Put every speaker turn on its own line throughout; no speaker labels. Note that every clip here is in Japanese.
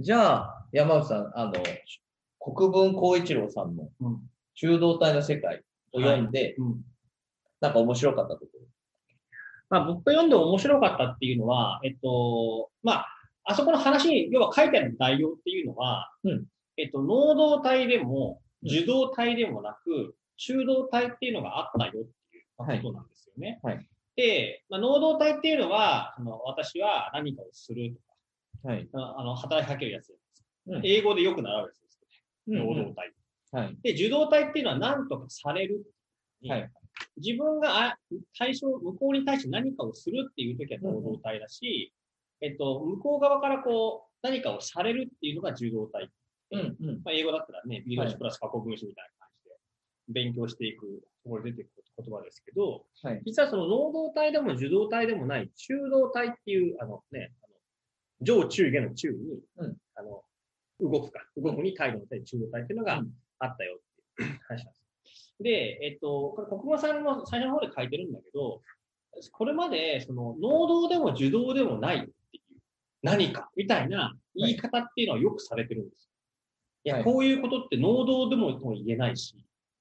じゃあ、山内さん、あの、国分光一郎さんの
うん。
中道体の世界を読んで、
うん。
なんか面白かったと。こ
まあ、僕が読んで面白かったっていうのは、えっと、まあ、あそこの話に、要は書いてある内容っていうのは、
うん。
えっと、能動体でも、受動体でもなく、中動体っていうのがあったよっていうことなんですよね。
はい。はい。
で、まあ、能動体っていうのは、あの私は何かをするとか、
はい。
ああの働きかけるやつです、
うん
英語でよく習うやつですね。能動体。
はい。
で、受動体っていうのは何とかされる。
はい。
自分があ対象、向こうに対して何かをするっていう時は能動体だし、えっと、向こう側からこう、何かをされるっていうのが受動体。
うんうん。
まあ、英語だったらね、B 動
はい
詞プラス過去分詞みたいな感じで勉強していくところで出てくる言葉ですけど、
はい。
実はその能動体でも受動体でもない中動体っていう、あのね、上中下の中に、
うん
あの動くか、動くに態度の体、中動体っていうのが
うん
あったよっていう話なんです。で、えっと、これ国語さんの最初の方で書いてるんだけど、これまでその能動でも受動でもないっていう何かみたいな言い方っていうのはよくされてるんです。いや、
はい
こういうことって能動でもも言えないし、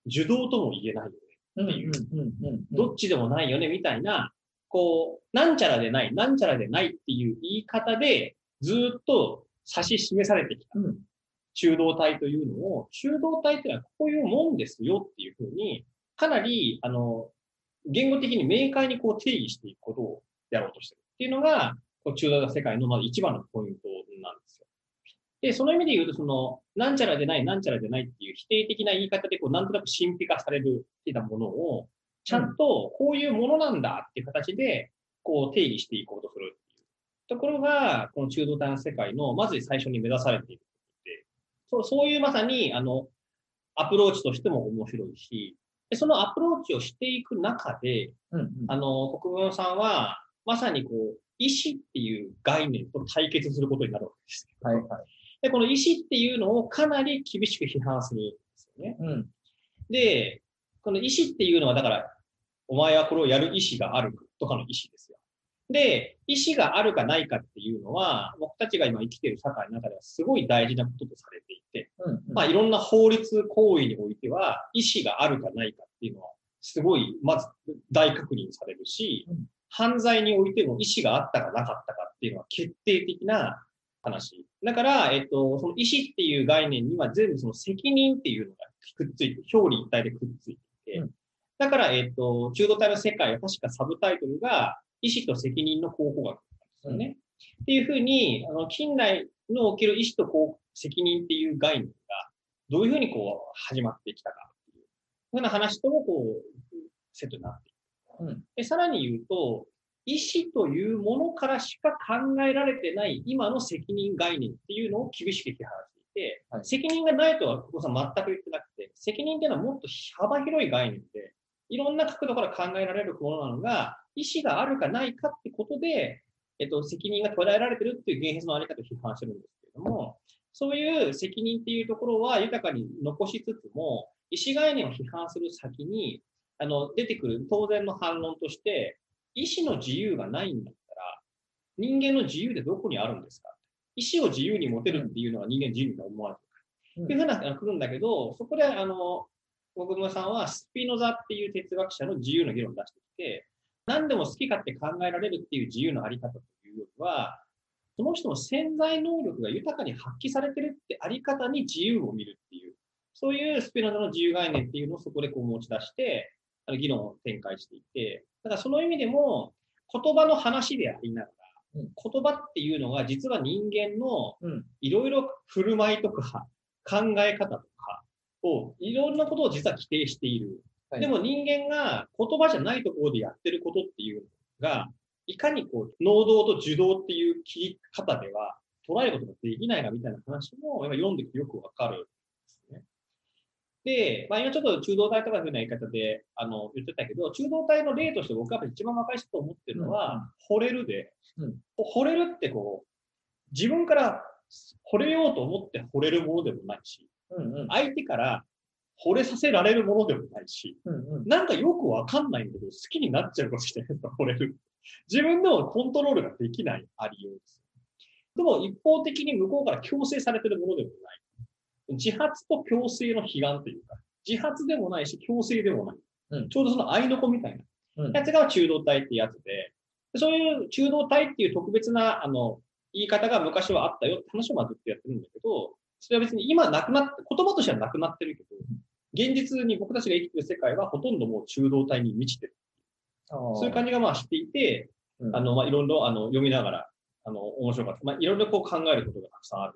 受動とも言えないよね。
うん
っていう。どっちでもないよね、みたいな、こう、なんちゃらでない、なんちゃらでないっていう言い方で、ずーっと指し示されてきた
うん
中道体というのを、中道体っていうのはこういうもんですよっていうふうに、かなり、あの、言語的に明快にこう定義していくことをやろうとしてるっていうのが、こう中道世界のまず一番のポイントなんですよ。で、その意味で言うと、その、なんちゃらでない、なんちゃらでないっていう否定的な言い方で、こう、なんとなく神秘化されるってたものを、ちゃんとこういうものなんだっていう形で、こう定義していこうとするっていうところが、この中道体の世界の、まず最初に目指されているで、そうそういうまさに、あの、アプローチとしても面白いし、でそのアプローチをしていく中で、
うんうん。
あの、国分さんは、まさにこう、意思っていう概念と対決することになるわけです。
はいはい。
で、この意思っていうのをかなり厳しく批判するんですよね。
うん。
で、この意思っていうのは、だから、お前はこれをやる意思があるとかの意思ですよ。で、意思があるかないかっていうのは、僕たちが今生きている社会の中ではすごい大事なこととされていて、
うんうん。
まあいろんな法律行為においては、意思があるかないかっていうのは、すごい、まず大確認されるし
うん、
犯罪においても意思があったかなかったかっていうのは決定的な話。だから、えっと、その意思っていう概念には全部その責任っていうのがくっついて、表裏一体でくっついていて、
うん。
だから、えっと、中道体の世界は確かサブタイトルが、意思と責任の考古学なんですよね。っていうふうに、あの、近代のおける意思とこう責任っていう概念が、どういうふうにこう始まってきたかっていう、ふうな話ともこう、セットになっていく。
うん。
で、さらに言うと、意思というものからしか考えられてない今の責任概念っていうのを厳しく批判し
はい。
責任がないとは、ここさん全く言ってなくて、責任っていうのはもっと幅広い概念で、いろんな角度から考えられるものなのが、意思があるかないかってことで、えっと、責任が捉えられてるっていう現実のあり方を批判してるんですけれども、そういう責任っていうところは豊かに残しつつも、意思概念を批判する先に、あの、出てくる当然の反論として、意思の自由がないんだったら、人間の自由ってどこにあるんですか意思を自由に持てるっていうのは人間自由に思われてる。っていうふうなのが来るんだけど、そこで、あの、国分さんはスピノザっていう哲学者の自由の議論を出してきて、何でも好き勝手考えられるっていう自由のあり方というよりは、その人の潜在能力が豊かに発揮されてるってあり方に自由を見るっていう、そういうスピノザの自由概念っていうのをそこでこう持ち出して、あの議論を展開していて、だからその意味でも、言葉の話でありなが言葉っていうのが実は人間の
うん
いろいろ振る舞いとか考え方とかをいろんなことを実は規定している。
はい
でも人間が言葉じゃないところでやってることっていうのが、いかにこう、能動と受動っていう切り方では捉えることができないかみたいな話も今読んでてよくわかる。で、まあ今ちょっと中道体とかいうふうな言い方であの言ってたけど、中道体の例として僕がやっぱり一番若い人と思ってるのは、惚れるで、
うん
惚れるってこう、自分から惚れようと思って惚れるものでもないし、
うんうん。
相手から惚れさせられるものでもないし、
うんうん。
なんかよくわかんないんだけど、好きになっちゃうかもしれないです惚れる。自分でもコントロールができないありようです。でも一方的に向こうから強制されてるものでもない。自発と強制の悲願というか、自発でもないし、強制でもない。
うん
ちょうどその合いの子みたいな
うん
やつが中道体ってやつで、そういう中道体っていう特別な、あの、言い方が昔はあったよって話をまあずっとやってるんだけど、それは別に今なくなって、言葉としてはなくなってるけど、現実に僕たちが生きてる世界はほとんどもう中道体に満ちてる。そういう感じがまあしていて、
うん
あの、まあ、いろいろあの読みながら、あの、面白かった。まあ、いろいろこう考えることがたくさんある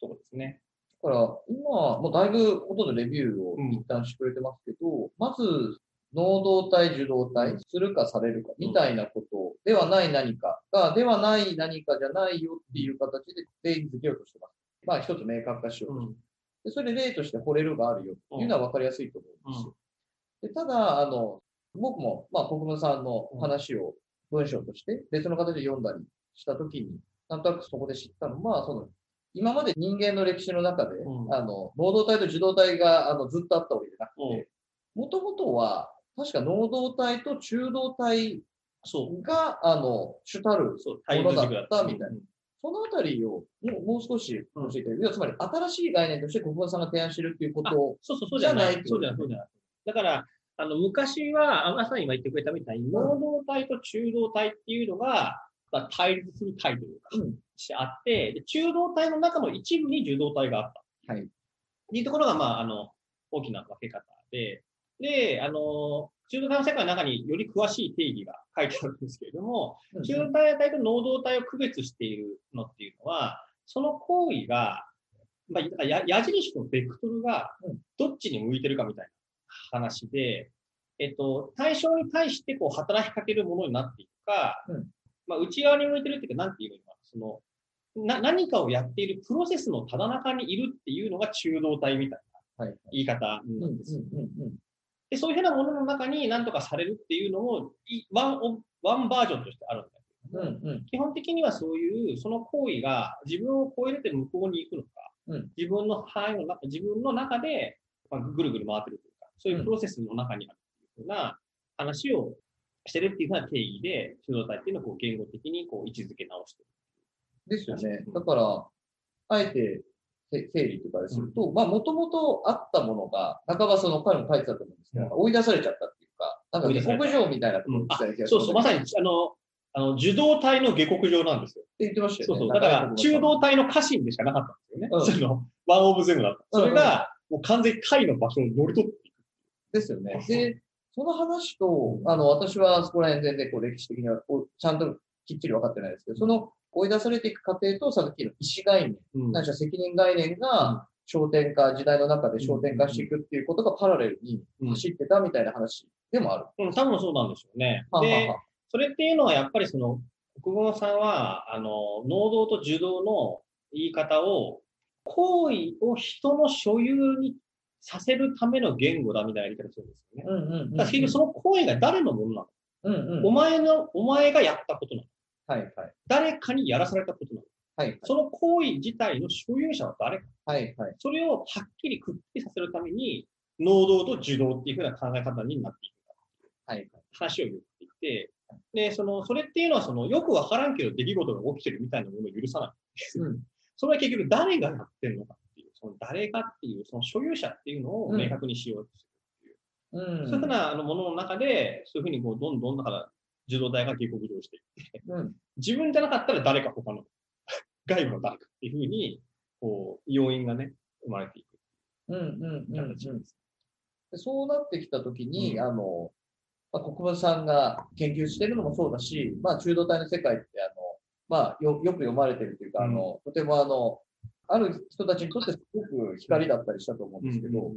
ところですね。
だから、今、もうだいぶほとんどレビューを
うん
一旦してくれてますけど、まず、能動体、受動体、するかされるか、みたいなことではない何かが、ではない何かじゃないよっていう形で定義づけようとしてます。まあ、一つ明確化しようとして
うん。
でそれで例として惚れるがあるよっていうのは分かりやすいと思うんですよ。でただ、あの、僕も、まあ、国分さんの話を文章として別の形で読んだりしたときに、なんとなくそこで知ったのは、その、今まで人間の歴史の中で、
うん
あの、能動体と受動体があのずっとあったわけじゃなく
うん
て、もともとは、確か能動体と中動体
そう。
が、あの、主たる
そう、タイム軸だった。
みたいなそのあたりをもうもう少し教えて、要はつまり新しい概念として国分さんが提案してるっていうことを、
そうそう、そうじゃない。そうじゃない、そうじゃない。だから、あの、昔は、あまさに今言ってくれたみたいに、能動体と中動体っていうのが、まあ、対立する体というか、
うん
してあって、で中動体の中の一部に受動体があった。
はい。
っていうところが、まあ、あの、大きな分け方で、で、あの、中動体の世界の中により詳しい定義が書いてあるんですけれども、中動体と能動体を区別しているのっていうのは、その行為が、まあ、や矢印のベクトルが
うん
どっちに向いてるかみたいな話で、えっと、対象に対してこう働きかけるものになっていくか、
うん
まあ、内側に向いてるっていうか、なんていうのかな、その、な何かをやっているプロセスのただ中にいるっていうのが中動体みたい
はい。
な言い方なんですよ。で、そういうふうなものの中に何とかされるっていうのも、いワンオワンバージョンとしてあるんだけど、
うんうん
基本的にはそういう、その行為が自分を超えて向こうに行くのか、
うん
自分の範囲の中、自分の中で、まあ、ぐるぐる回ってるというか、そういうプロセスの中にあるというふうな話をしてるっていうふうな定義で、主導体っていうのをこう言語的にこう位置づけ直して
ですよね
うん。
だから、あえてせ整理とかですると、まあ、もともとあったものが、半ばその彼も書いてたと思うんですけど、
うん
追い出されちゃったっていうか、なんか下克上みたいなこと
る。あ
にした気が
そうそう、まさに、あの、あの受動体の下克上なんですよ。
って言ってましたよね。
そうそう。だから、中動体の家臣でしかなかったんですよね。
うん
その、ワンオブゼムだった。それが、もう完全に解の場所を乗り取っていく。
ですよね。で、その話と、あの、私はそこら辺全然こう歴史的にはちゃんときっちり分かってないですけど、その追い出されていく過程と、さっきの意思概念、
うん。
何しろ責任概念が焦点化、時代の中で焦点化していくっていうことがパラレルに
うん。
走ってたみたいな話でもある。
うん、多分そうなんでしょうね。
はあはあ
で、それっていうのはやっぱりその、国語さんは、あの、能動と受動の言い方を、行為を人の所有にさせるための言語だみたいな言い方するんですよね。
うんうんうん。
だ結局その行為が誰のものなの、
うんうん。
お前の、お前がやったことなの
はいはい。
誰かにやらされたことなの？
はい
その行為自体の所有者は誰か？
はいはい。
それをはっきりくっきりさせるために、能動と受動っていうふうな考え方になっていく。
はいはい。
話を言っていて、で、その、それっていうのは、その、よくわからんけど出来事が起きてるみたいなものを許さない。
うん
それは結局誰がやってるのかその誰がっていう、その所有者っていうのを明確にしようとするっていう。
うん。
そういうふうなあのものの中で、そういうふうにこう、どんどんだから、受動体が下克上していって、
うん。
自分じゃなかったら誰か他の、外部の誰かっていうふうに、こう、要因がね、生まれていく
うんうんうんうん。そうなってきたときに、
うん
あの、まあ、国分さんが研究してるのもそうだし、まあ、中道体の世界って、あの、まあ、よ、よく読まれてるというか、あの、とてもあの、ある人たちにとってすごく光だったりしたと思うんですけど、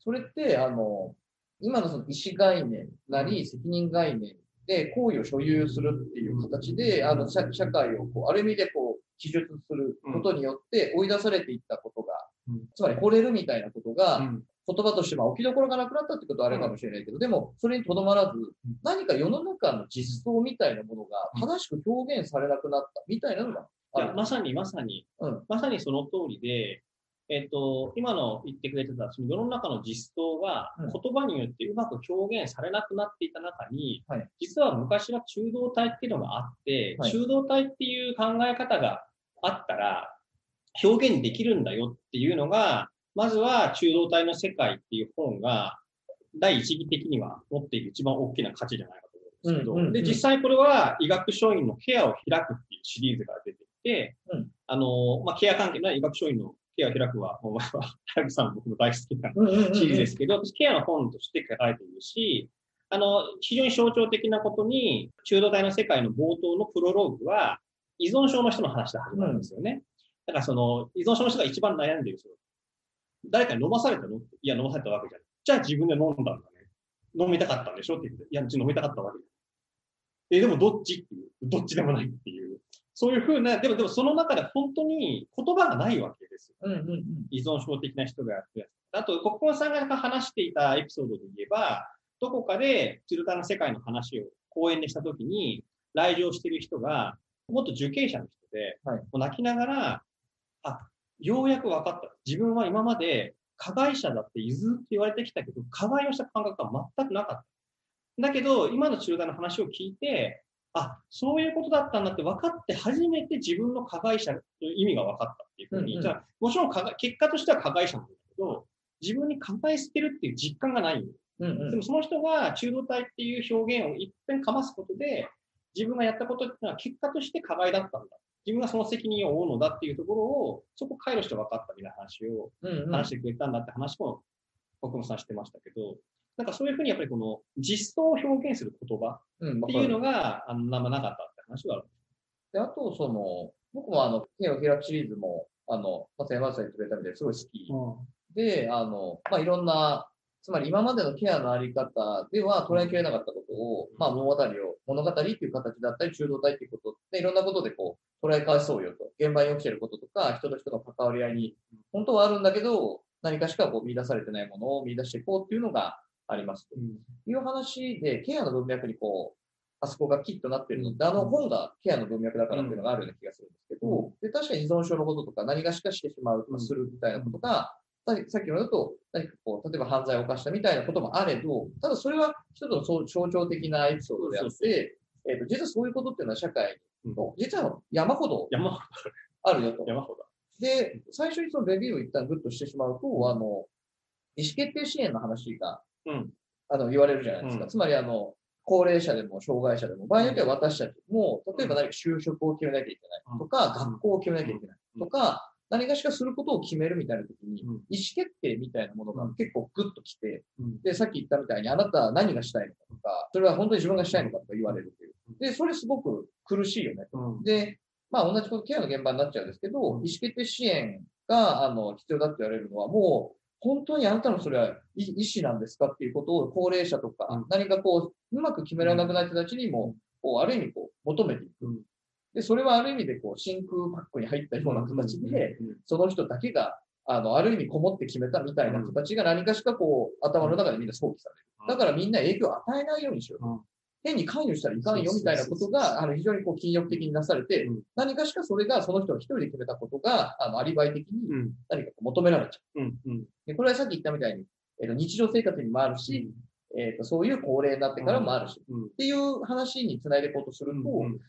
それって、あの、今のその意思概念なり責任概念で行為を所有するっていう形で、あの、社社会をこう、ある意味でこう、記述することによって追い出されていったことが、
うん。
つまり惚れるみたいなことが、
うん。
言葉としてまあ置きどころがなくなったってことはあるかもしれないけど、でもそれにとどまらず、何か世の中の実相みたいなものが正しく表現されなくなったみたいなのが
やまさにまさに、
うん。
まさにその通りで、えっ、と、今の言ってくれてた、その世の中の実相が
うん。
言葉によってうまく表現されなくなっていた中に、
はい。
実は昔は中道体っていうのがあって、
はい。
中道体っていう考え方があったら表現できるんだよっていうのが、まずは中道体の世界っていう本が第一義的には持っている一番大きな価値じゃないかと思うんですけど、で、実際これは医学書院のケアを開くっていうシリーズが出て、
うん
あの、まあ、ケア関係の医学書院のケアを開くは、もう、原口さん僕も大好きなシリーズですけど、私ケアの本として書かれているし、あの、非常に象徴的なことに、中道体の世界の冒頭のプロローグは、依存症の人の話で始まるんですよね。だからその、依存症の人が一番悩んでいる人。誰かに飲まされたの？いや、飲まされたわけじゃない。じゃあ自分で飲んだんだね。飲みたかったんでしょ？って言って、いや、うち飲みたかったわけえ、でもどっちっていう。どっちでもないっていう。そういうふうな、でも、でもその中で本当に言葉がないわけですよ。
うんうんうん
依存症的な人がやってる。あと、国交さんが話していたエピソードで言えば、どこかでチルタの世界の話を講演でしたときに、来場している人が、もっと受刑者の人で、
はい
もう泣きながら、あ、ようやく分かった。自分は今まで加害者だってずっと言われてきたけど、加害をした感覚が全くなかった。だけど、今のチルタの話を聞いて、あ、そういうことだったんだって分かって初めて自分の加害者という意味が分かったっていうふうに、
うんうん。
じゃあもちろん加害結果としては加害者なんだけど、自分に加害してるっていう実感がない
うんうん。
でもその人が中道体っていう表現を一遍かますことで、自分がやったことっていうのは結果として加害だったんだ。自分がその責任を負うのだっていうところを、そこ回路して分かったみたいな話を
うんうん。
話してくれたんだって話も、僕もさんしてましたけど、なんかそういうふうにやっぱりこの実相を表現する言葉
うん
っていうのがあんまなかったって話はある。
で、あと、その、僕もあの、ケアを開くシリーズも、あの、まさに山内さん言ってくれたみたいですごい好き。で、あの、まあ、いろんな、つまり今までのケアのあり方では捉えきれなかったことを、まあ、物語を、物語っていう形だったり、中道体っていうことで、いろんなことでこう、捉え返そうよと。現場に起きてることとか、人と人の関わり合いに、本当はあるんだけど、何かしかこう見出されてないものを見出していこうっていうのがありますと。いう話で、ケアの文脈にこう、あそこがキッとなってるので、あの本がケアの文脈だからっていうのがあるような気がするんですけど、で確かに依存症のこととか何がしかしてしまうとかするみたいなことが、ささっきのだと何かこう、例えば犯罪を犯したみたいなこともあれど、ただそれは一つの象徴的なエピソードであって、えっと実はそういうことっていうのは社会実は山ほど
山ほ
あるよと。
ど、。山ほど。
で、最初にそのレビューを一旦グッとしてしまうと、あの、意思決定支援の話が、
うん
あの、言われるじゃないですか。
うん。
つまり、あの、高齢者でも障害者でも、場合によっては私たちも、例えば何か就職を決めなきゃいけないとか、
うん。
学校を決めなきゃいけないとか、何かしかすることを決めるみたいな時に、
うん。
意思決定みたいなものが
うん。
結構グッときて、
うん。
で、さっき言ったみたいに、あなたは何がしたいのかとか、それは本当に自分がしたいのかとか言われるという。で、それすごく苦しいよね。
うん。
で、まあ同じことケアの現場になっちゃうんですけど、意思決定支援があの必要だって言われるのは、もう本当にあなたのそれは意意思なんですかっていうことを高齢者とか、
うん
何かこう、うまく決められなくなった人たちにも、こうある意味こう求めていく。
うん
で、それはある意味でこう真空パックに入ったような形で、その人だけが、あの、ある意味こもって決めたみたいな人たちが何かしかこう、頭の中でみんな想起される。だからみんな影響を与えないようにしよう。
うん
変に関与したらいかんよみたいなことが、あの、非常にこう、禁欲的になされて、
うん
何かしかそれがその人が一人で決めたことが、あの、アリバイ的に
うん。
何かこう求められちゃ
うん。うん。
う。で、これはさっき言ったみたいに、えっ、と、日常生活にもあるし、えっ、と、そういう高齢になってからもあるし、
うん。
っていう話につないでいこうとすると、
うん
いや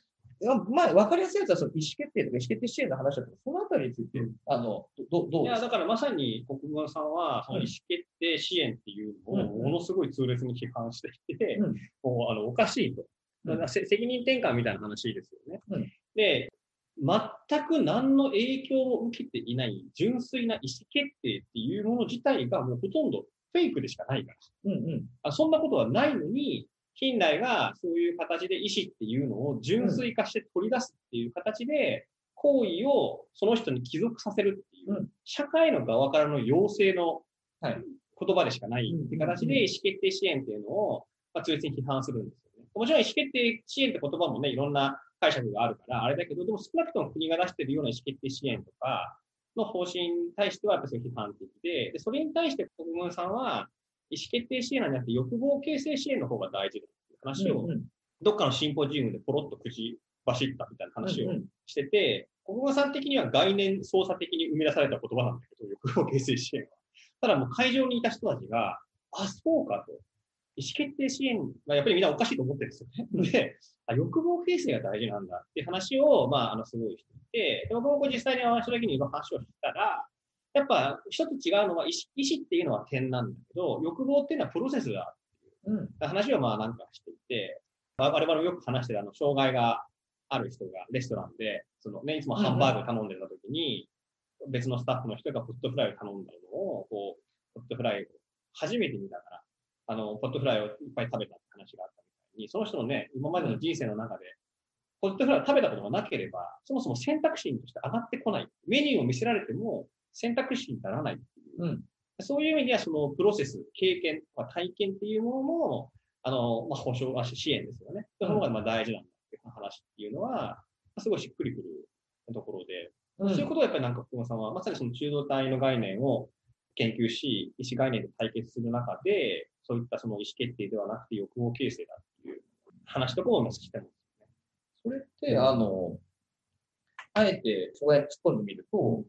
まあ、わかりやすいやつはその意思決定とか意思決定支援の話だけど、そのあたりについて、
うん
あの、どどう
いや、
ですか？
だからまさに国分さんは、その意思決定支援っていうのをものすごい痛烈に批判していて、
うん
もうあのおかしいと。
うん
だからせ責任転換みたいな話ですよね。
うん
で、全く何の影響を受けていない純粋な意思決定っていうもの自体がもうほとんどフェイクでしかないから。
うんうん。
あそんなことはないのに、近代がそういう形で意思っていうのを純粋化して取り出すっていう形で、行為をその人に帰属させるっていう、
うん。
社会の側からの要請の
はい。
言葉でしかないっていう形で意思決定支援っていうのを、まあ、痛烈に批判するんですよね。もちろん意思決定支援って言葉もね、いろんな解釈があるから、あれだけど、でも少なくとも国が出しているような意思決定支援とかの方針に対してはやっぱり批判的で、でそれに対して国分さんは、意思決定支援なんじゃなくて欲望形成支援の方が大事だっていう話を、
うんうん
どっかのシンポジウムでポロッと口走ったみたいな話をしてて、国分さん的には概念操作的に生み出された言葉なんだけど、欲望形成支援は。ただもう会場にいた人たちが、あ、そうかと。意思決定支援はやっぱりみんなおかしいと思ってるんですよね。で、あ欲望形成が大事なんだっていう話を、まあ、あの、すごいしていて、で僕も実際にお話した時に話をしたら、やっぱ一つ違うのは意思、意思っていうのは点なんだけど、欲望っていうのはプロセスだっていう話をまあなんかしていて、我々もよく話してるあの、障害がある人がレストランで、そのね、いつもハンバーグ頼んでた時に、別のスタッフの人がポットフライを頼んだのを、こう、ポットフライを初めて見たから、あの、ポットフライをいっぱい食べたって話があったみたいに、その人のね、今までの人生の中で、ポットフライを食べたことがなければ、そもそも選択肢として上がってこない。メニューを見せられても選択肢にならないっていう。
うん、
そういう意味では、そのプロセス、経験、体験っていうものも、あの、まあ、保証、支援ですよね。その方がまあ大事なんだっていう話っていうのは、すごいしっくりくるところで、うん、そういうことをやっぱりなんか、福間さんは、まさにその中道体の概念を研究し、意思概念で対決する中で、そういったその意思決定ではなくて欲望形成だっていう話とかをおしてます、
ね。それって、あの、あえてそこへ突っ込んでみると、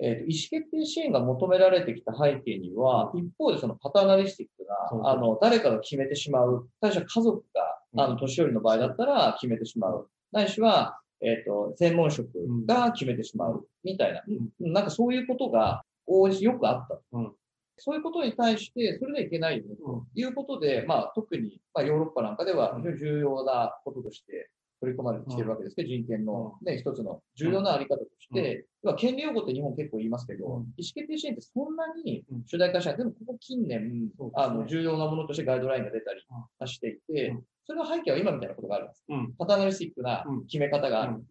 えーと、意思決定支援が求められてきた背景には、一方でそのパターナリスティックな、あの、誰かが決めてしまう、最初は家族が、あの、年寄りの場合だったら決めてしまう。ないしは、えっ、ー、と、専門職が決めてしまう、みたいな、うん、なんかそういうことが、よくあった。うん。そういうことに対して、それではいけないよね、ということで、まあ、特に、まあ、ヨーロッパなんかでは、非常に重要なこととして取り込まれてきてるわけですけど、人権の、ね、一つの重要なあり方として、要権利用語って日本結構言いますけど、意思決定支援ってそんなに主題化しない。でも、ここ近年、あの、重要なものとしてガイドラインが出たりしていて、それの背景は今みたいなことがあるんです。パターナリスティックな決め方がある。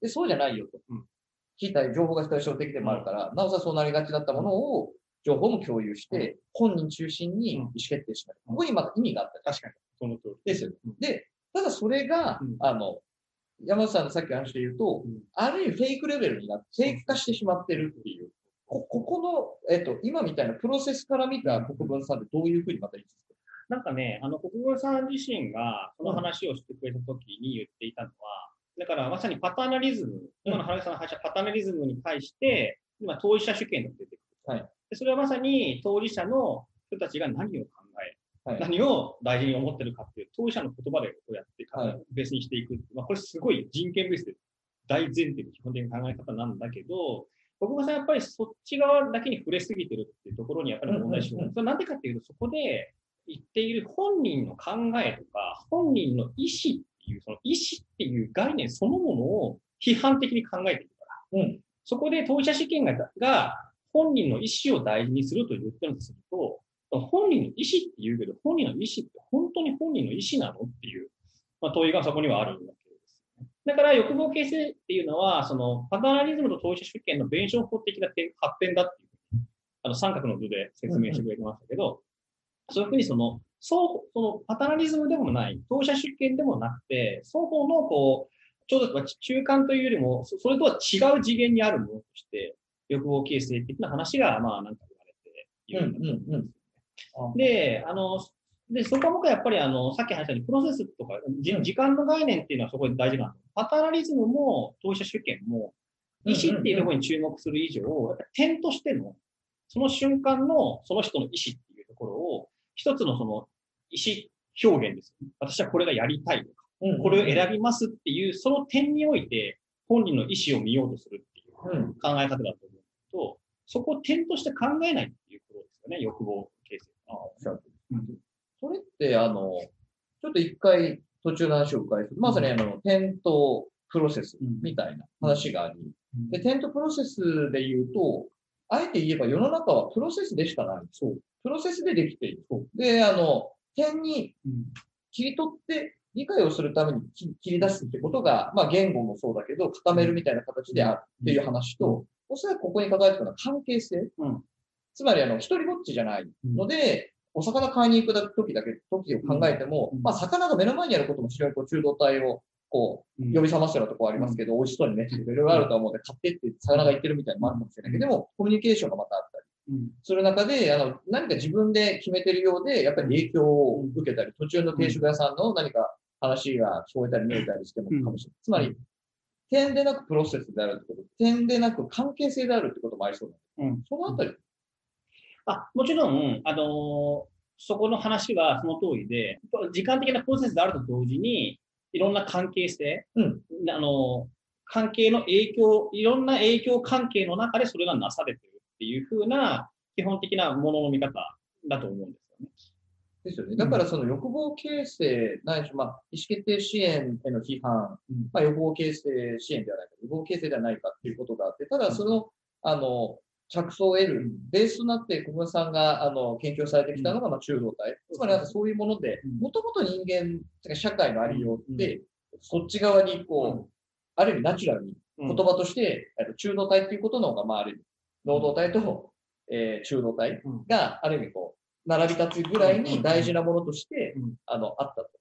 で、そうじゃないよと。聞いた情報が対照的でもあるから、なおさらそうなりがちだったものを、情報も共有して、本人中心に意思決定しない。ここにまた意味があった。
確かに。その通り。
ですよね。で、ただそれが、あの、山田さんのさっきの話で言うと、ある意味フェイクレベルになって、フェイク化してしまってるっていう。こ、ここの、えっと、今みたいなプロセスから見た国分さんってどういうふうにまたいいですか
なんかね、あの、国分さん自身が、その話をしてくれたときに言っていたのは、だからまさにパターナリズム、今の原さんの話はパターナリズムに対して、今当事者主権が出てくる。はい、でそれはまさに当事者の人たちが何を考え、はい、何を大事に思ってるかっていう当事者の言葉でこうやってはい、ベースにしていく。まあ、これすごい人権ベースで大前提の基本的な考え方なんだけど、僕もさ、やっぱりそっち側だけに触れすぎてるっていうところにやっぱり問題視する。それなんでかっていうと、そこで言っている本人の考えとか、本人の意思いう、その意思っていう概念そのものを批判的に考えているから、うん、そこで当事者試験がが本人の意思を大事にすると言ってるとすると、本人の意思って言うけど、本人の意思って本当に本人の意思なのっていう、まあ、問いがそこにはあるわけです。ねだから欲望形成っていうのは、そのパターナリズムと当事者主権の弁証法的な発展だっていう、あの三角の図で説明してくれてましたけど、そういうふうにそのそう、そのパターナリズムでもない、当社出権でもなくて、双方のこう、ちょうど中間というよりも、それとは違う次元にあるものとして、欲望形成的な話が、まあ、なんか言われているんだと思うんです。で、あの、で、そこは僕はやっぱりあの、さっき話したように、プロセスとか、時間の概念っていうのはそこで大事なんです。パターナリズムも、当社主権も、意思っていうところに注目する以上、点としての、その瞬間のその人の意思っていうところを、一つのその意思表現です。私はこれがやりたいとか、これを選びますっていう、その点において本人の意思を見ようとするっていう考え方だと思うと、そこを点として考えないっていうことですよね、欲望形成。ああ、
うん、それって、あの、ちょっと一回途中の話を伺いする。まさにあの、点とプロセスみたいな話があり、で、点とプロセスで言うと、あえて言えば世の中はプロセスでしかない。そう。プロセスでできている。で、あの、点に切り取って理解をするために切り出すってことが、まあ言語もそうだけど、固めるみたいな形であるっていう話と、おそらくここに書かれてるのは関係性。うん、つまり、あの、一人ぼっちじゃないので、お魚買いに行く時だけ、時を考えても、まあ魚が目の前にあることも非常にこう中道体をこう、呼び覚ますようなところありますけど、美味しそうにね、いろいろあると思うので、買ってって魚が言ってるみたいなのもあるかもしれないけど、でも、コミュニケーションがまたあったり、する中で、あの、何か自分で決めてるようで、やっぱり影響を受けたり、途中の定食屋さんの何か話が聞こえたり見えたりしてもかもしれない。つまり、点でなくプロセスであるってこと、点でなく関係性であるってこともありそうだ。うん、そのあたり。
あ、もちろん、あのそこの話はその通りで、時間的なプロセスであると同時に、いろんな関係性、
うん
あの、関係の影響、いろんな影響関係の中でそれがなされてるっていう風な基本的なものの見方だと思うんですよね。
ですよね。だからその欲望形成ないし、まあ、意思決定支援への批判、
うん
まあ、欲望形成支援ではないか、欲望形成ではないかっていうことがあって、ただその、あの、着想を得る、ベースとなって小室さんがあの研究されてきたのが、まあ、中道体。つまりなんかそういうもので
うん、
もともと人間、社会のありようっ
う
て、そっち側にこう、ある意味ナチュラルに
うん。
言葉として、えっと中道体っていうことの方が、まあ、ある意味、能動体と、えー中道体
うん。
が、ある意味こう、並び立つぐらいに大事なものとして
うん、
あの、あったと。
うん。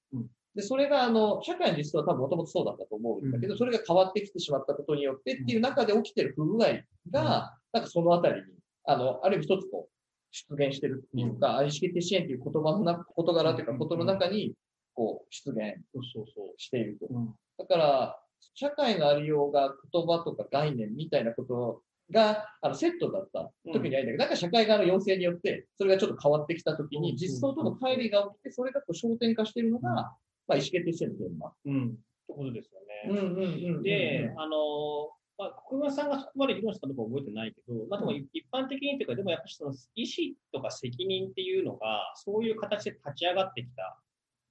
で、それが、あの、社会の実装は多分もともとそうだったと思うんだけど、それが変わってきてしまったことによってっていう中で起きてる不具合が、なんかそのあたりに、あの、ある意味一つこう、出現してるっていうか、意思決定支援っていう言葉のな、事柄というか、ことの中に、こう、出現
そうそうそう。
していると。
うん。
だから、社会のありようが言葉とか概念みたいなことがあのセットだった時にあるんだけど、なんか社会側の要請によって、それがちょっと変わってきた時に、
うん。
実装との乖離が起きて、それがこう焦点化しているのが、
うん
まあ、意思決定してるテーマ。
うん。ってことですよね。
うんうんうんうん。
で、あの、まあ、国村さんがそこまで議論したかどうか覚えてないけど、まあ、でも一般的にというか、でもやっぱりその意思とか責任っていうのが、そういう形で立ち上がってきた、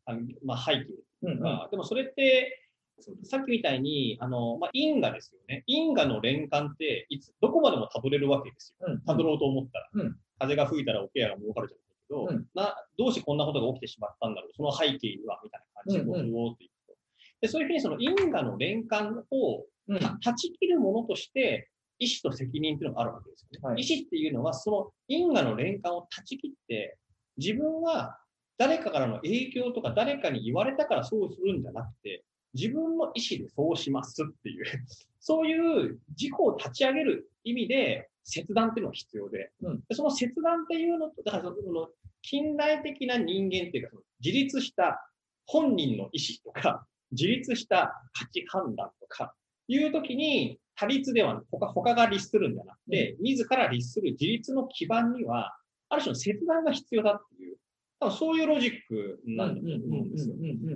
あのまあ、背景
うんうん
が、でもそれって、さっきみたいに、あの、まあ、因果ですよね。因果の連関って、いつ、どこまでもたどれるわけですよ。
うん
たどろうと思ったら。
うん
風が吹いたらおケアが儲かるじゃないけど、
うん
な、どうしてこんなことが起きてしまったんだろう、その背景には、みたいな感じでこう、
う
っといくと。で、そういうふうにその因果の連関を
うん
た断ち切るものとして、意思と責任っていうのがあるわけですよね。
はい
意思っていうのは、その因果の連関を断ち切って、自分は誰かからの影響とか誰かに言われたからそうするんじゃなくて、自分の意思でそうしますっていう、そういう事故を立ち上げる意味で、切断っていうのが必要で、
うん。
でその切断っていうのと、だからその近代的な人間っていうか、その自立した本人の意思とか、自立した価値判断とか、いうときに、他立ではなく、他他が立するんじゃなくて、自ら立する自立の基盤には、ある種の切断が必要だっていう、多分そういうロジックなんだと思うんですよ。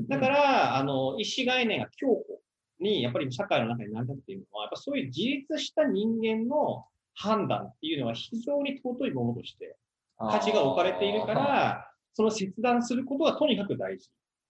だか、ら、あの、意思概念が強固に、やっぱり社会の中に成り立っているのは、やっぱそういう自立した人間の判断っていうのは非常に尊いものとして価値が置かれているか、ら、その切断することがとにかく大事。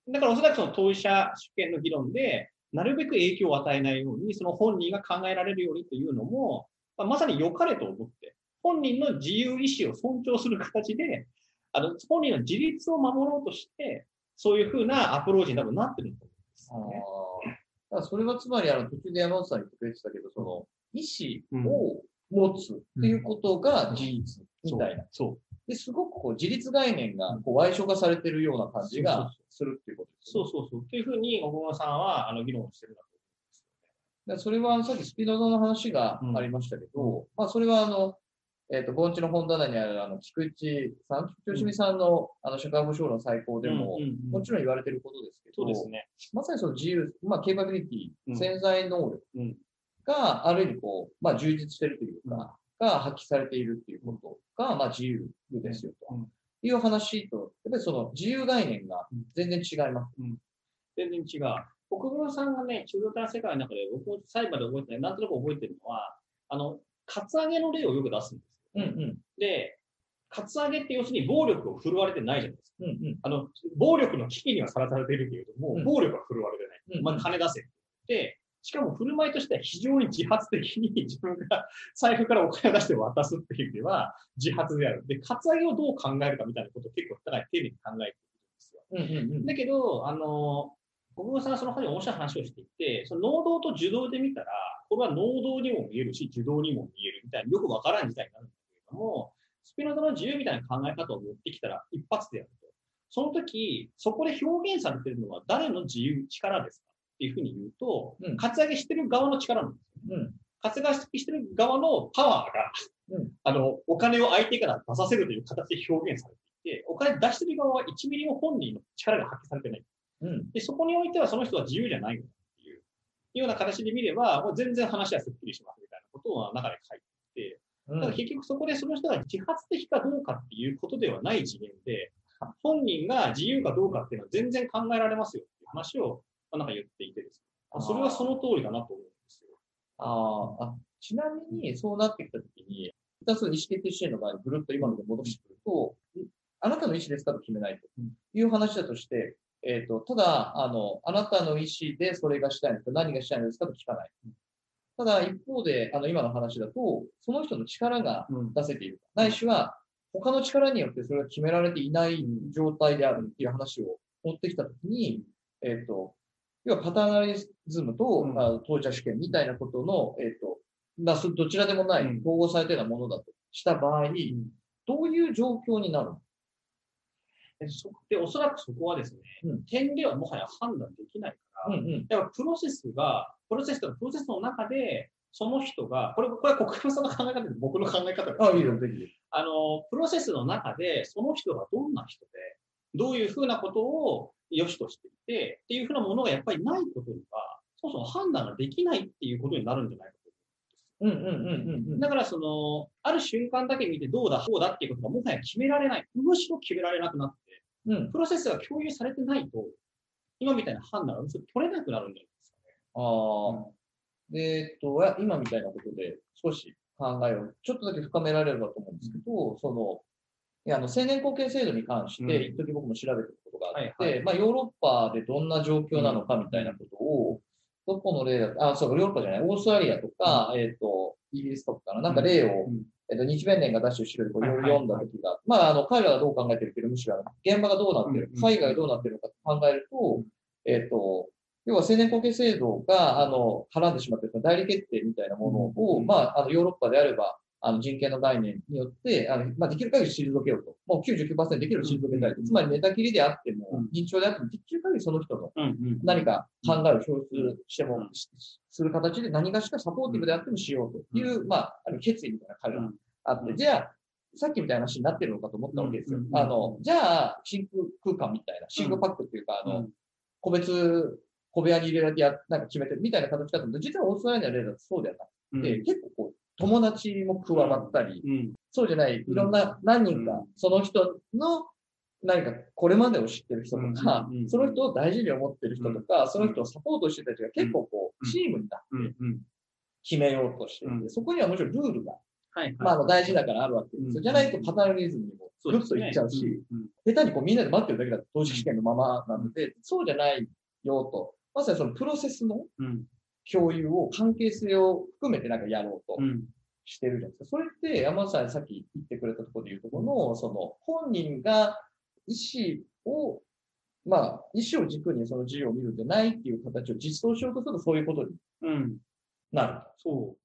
だからおそらくその当事者主権の議論で、なるべく影響を与えないように、その本人が考えられるようにというのも、まあ、まさに良かれと思って、本人の自由意志を尊重する形で、あの本人の自立を守ろうとして、そういうふうなアプローチに多分なってると思うんですよね。
だからそれはつまり、あの、途中で山本さん言ってくれてたけど、その、意思を持つっていうことが事実みたいな。
そう。
で、すごくこう自立概念がこう歪償化されてるような感じがするっていうことです
そうそうそう。というふうに、小川さんは、あの、議論をしてるんだと思
だからそれはさっきスピノザの話がありましたけど、まあそれはあの、えっ、と、盆地の本棚にあるあの、菊池さん、菊池よしみさんの、あの、社会保障論最高でも、
うんうんうん。
もちろん言われてることですけど、
そうですね。
まさにその自由、まあ、ケーパビリティ、
うん。
潜在能力。
うん
がある意味こう、まあ、充実してるというか、が発揮されているっていうことが、まあ、自由ですよと
うん
いう話と、やっぱりその自由概念が全然違います。
全然違う。国分さんがね、中道体世界の中で、僕も裁判で覚えてない、なんとなく覚えてるのは、あの、カツアゲの例をよく出すんですよ。
うんうん。
で、カツアゲって要するに暴力を振るわれてないじゃないですか。
うんうん。
あの、暴力の危機にはさらされているけれども、
うん
暴力は振るわれてない。
うん
まあ、金出せって言って。しかも振る舞いとしては非常に自発的に 自分が財布からお金を出して渡すっていう意味では自発である。で、カツアゲをどう考えるかみたいなことを結構高い丁寧に考えてるんですよ。
うんうんうん。
だけど、あの、小久保さんはその中で面白い話をしていて、その能動と受動で見たら、これは能動にも見えるし、受動にも見えるみたいな、よくわからん事態になるんだけれども、スピノザの自由みたいな考え方を持ってきたら一発でやると。その時、そこで表現されているのは誰の自由、力ですか？っていうふうに言うと、
うん
カツアゲしてる側の力なんですよ。
うん
カツアゲしてる側のパワーが、
うん
あの、お金を相手から出させるという形で表現されていて、お金出してる側は1ミリも本人の力が発揮されてない。
うん。
で、そこにおいてはその人は自由じゃないんだっていうような形で見れば、もう全然話はすっきりしますみたいなことを中で書いていて、
うん
ただ結局そこでその人が自発的かどうかっていうことではない次元で、本人が自由かどうかっていうのは全然考えられますよっていう話を、まあ、なんか言っていてですね。それはその通りだなと思うんですよ。
ああ、ちなみに、そうなってきたときに、二つの意思決定支援の場合、ぐるっと今ので戻してくると、あなたの意思ですかと決めないという話だとして、えっ、と、ただ、あの、あなたの意思でそれがしたいんですか、何がしたいんですかと聞かない。ただ、一方で、あの、今の話だと、その人の力が
うん
出せている。ないしは、他の力によってそれが決められていない状態であるっていう話を持ってきたときに、えっ、と、要はパターナリズムと、
うん。
あ当事者試験みたいなことの、えっ、と、まあ、そどちらでもない
うん。
統合されたようなものだとした場合、どういう状況になるの？
でそで、おそらくそこはですね、
うん。
点ではもはや判断できないから、
うんうん。
やっぱプロセスが、プロセスとかプロセスの中で、その人が、これ、これは国分さんの考え方で僕の考え方です
あ、いいよ、ぜひ。
あの、プロセスの中で、その人がどんな人で、どういうふうなことを良しとしていて、っていうふうなものがやっぱりないことには、そもそも判断ができないっていうことになるんじゃないかと
うんうんうんうんうん。
だから、その、ある瞬間だけ見てどうだ、こうだっていうことがもはや決められない。むしろ決められなくなって、
うん。
プロセスが共有されてないと、今みたいな判断が取れなくなるんじゃないですかね。
ああ。で、えっと、や今みたいなことで少し考えをちょっとだけ深められればと思うんですけど、その、いや、あの、青年後継制度に関して、
うん
一時僕も調べてがあって、
はいはい。
まあ、ヨーロッパでどんな状況なのかみたいなことを、どこの例だあ、そう、ヨーロッパじゃない、オーストラリアとか、えっと、イギリスとかかな、なんか例を、
うん。
えっと、日弁連が出してる資料で読んだ時が、まあ、あの、彼らはどう考えてるけど、むしろ、現場がどうなってる
うん、
海外がどうなってるのか考えると、えっと、要は青年後継制度が、あの、はらんでしまっている代理決定みたいなものを、
うん。
まあ、あの、ヨーロッパであれば、あの、人権の概念によって、あの、まあ、できる限り退けようと。もう99%できる退けたいと。
うん
つまり寝たきりであっても
うん、
認知症であっても、できる限りその人の何か考えを表出しても、
うん。
しする形で何がしかサポーティブであってもしようと。いう、まあ、あの決意みたいな彼らがあって、
うん。
じゃあ、さっきみたいな話になってるのかと思ったわけですよ。あの、じゃあ、真空空間みたいな、真空パックっていうか、あの、
うん。
個別、小部屋に入れられてや、なんか決めてるみたいな形だったんで、実はオーストラリアの例だとそうではな
うん。
くて、結構こう、友達も加わったり、
うん。
そうじゃない、いろんな何人か
うん、
その人の何かこれまでを知ってる人とかその人を大事に思ってる人とか、その人をサポートしてる人たちが結構こう、
うん。
チームになって決めようとしていて、
うん。
そこにはもちろんルールが。まあ、あの大事だからあるわけですじゃないとパターナリズムにもぐっといっちゃうし、下手にこうみんなで待ってるだけだと当事試験のままなので、そうじゃないよと。まさにそのプロセスの
うん
共有を、関係性を含めてなんかやろうと
うん
してるじゃないですか。それって山本さんさっき言ってくれたところで言うところの、その本人が意思を、まあ、意思を軸にその自由を見るんじゃないっていう形を実装しようとするとそういうことに
うん
なる。
そう